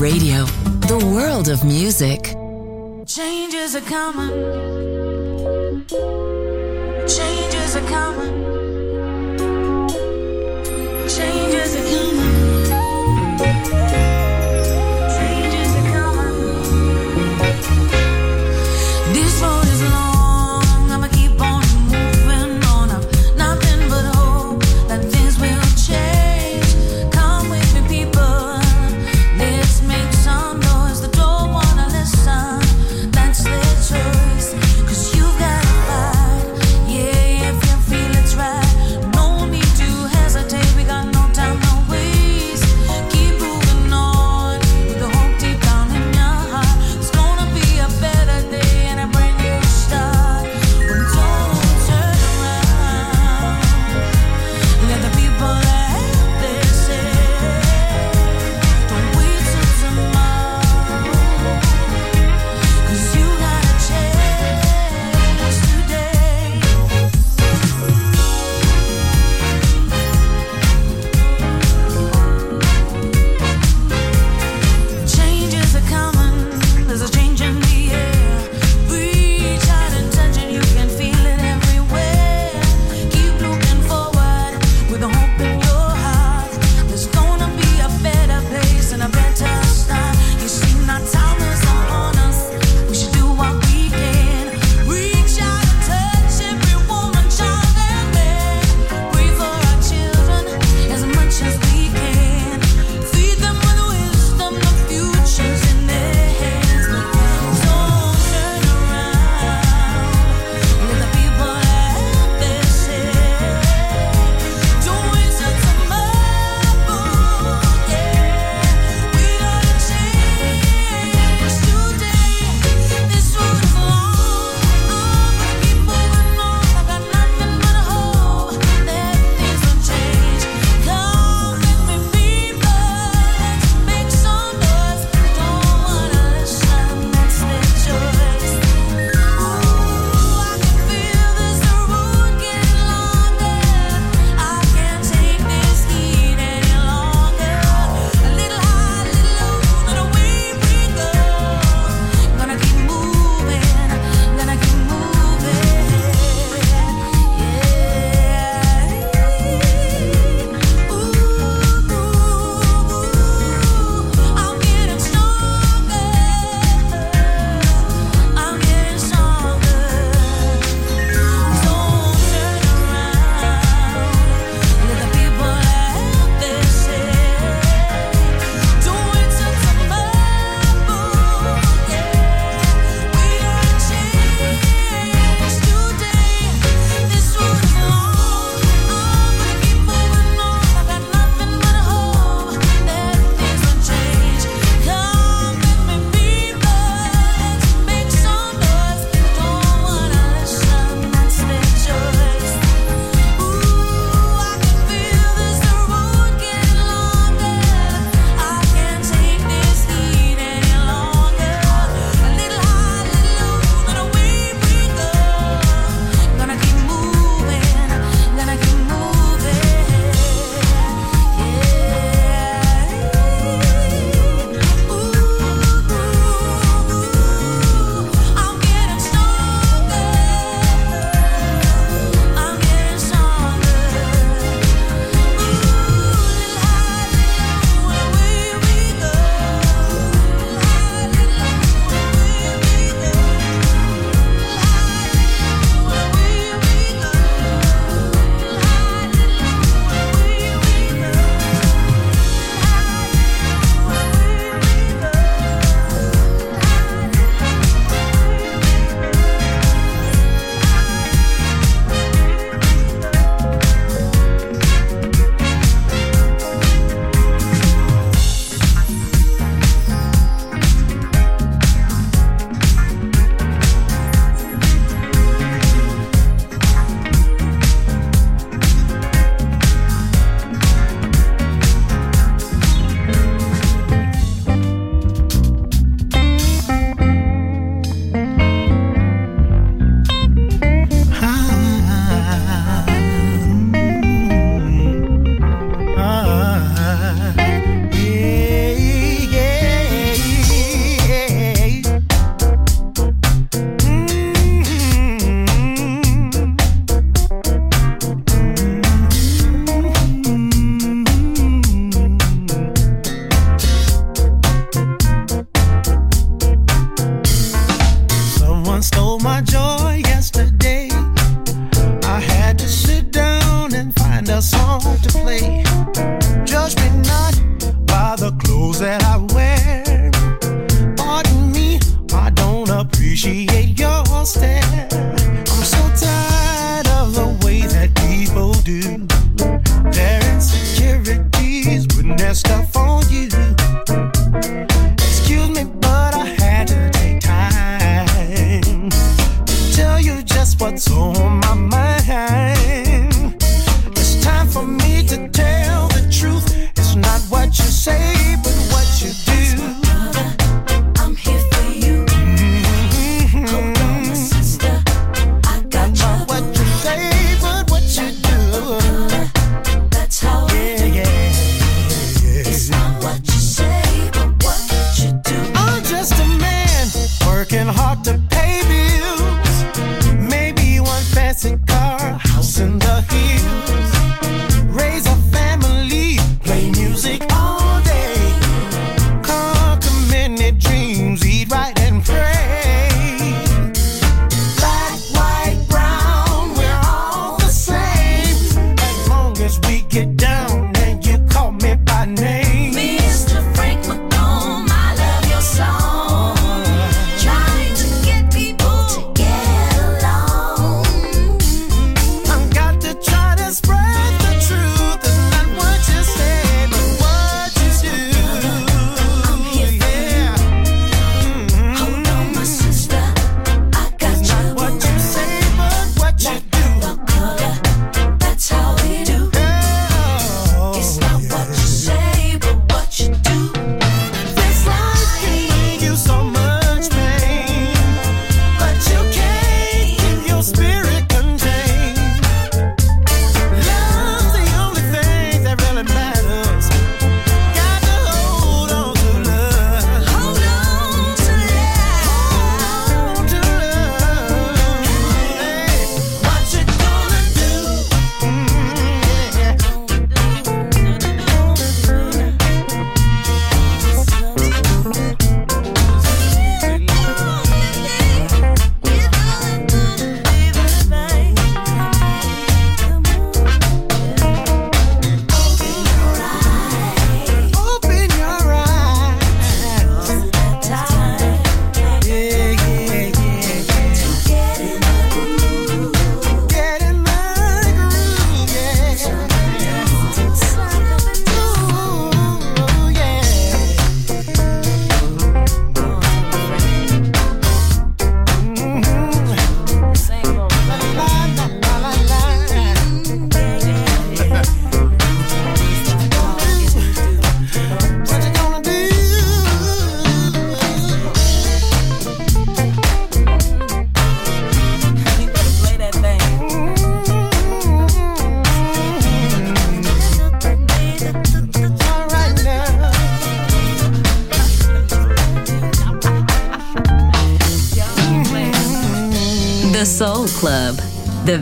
Radio,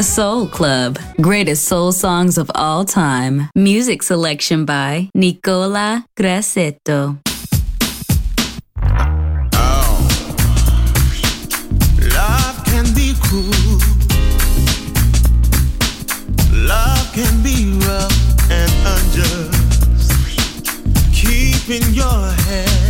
The Soul Club. Greatest soul songs of all time. Music selection by Nicola Grassetto. Oh. Love can be. Love can be rough and unjust. Keeping your head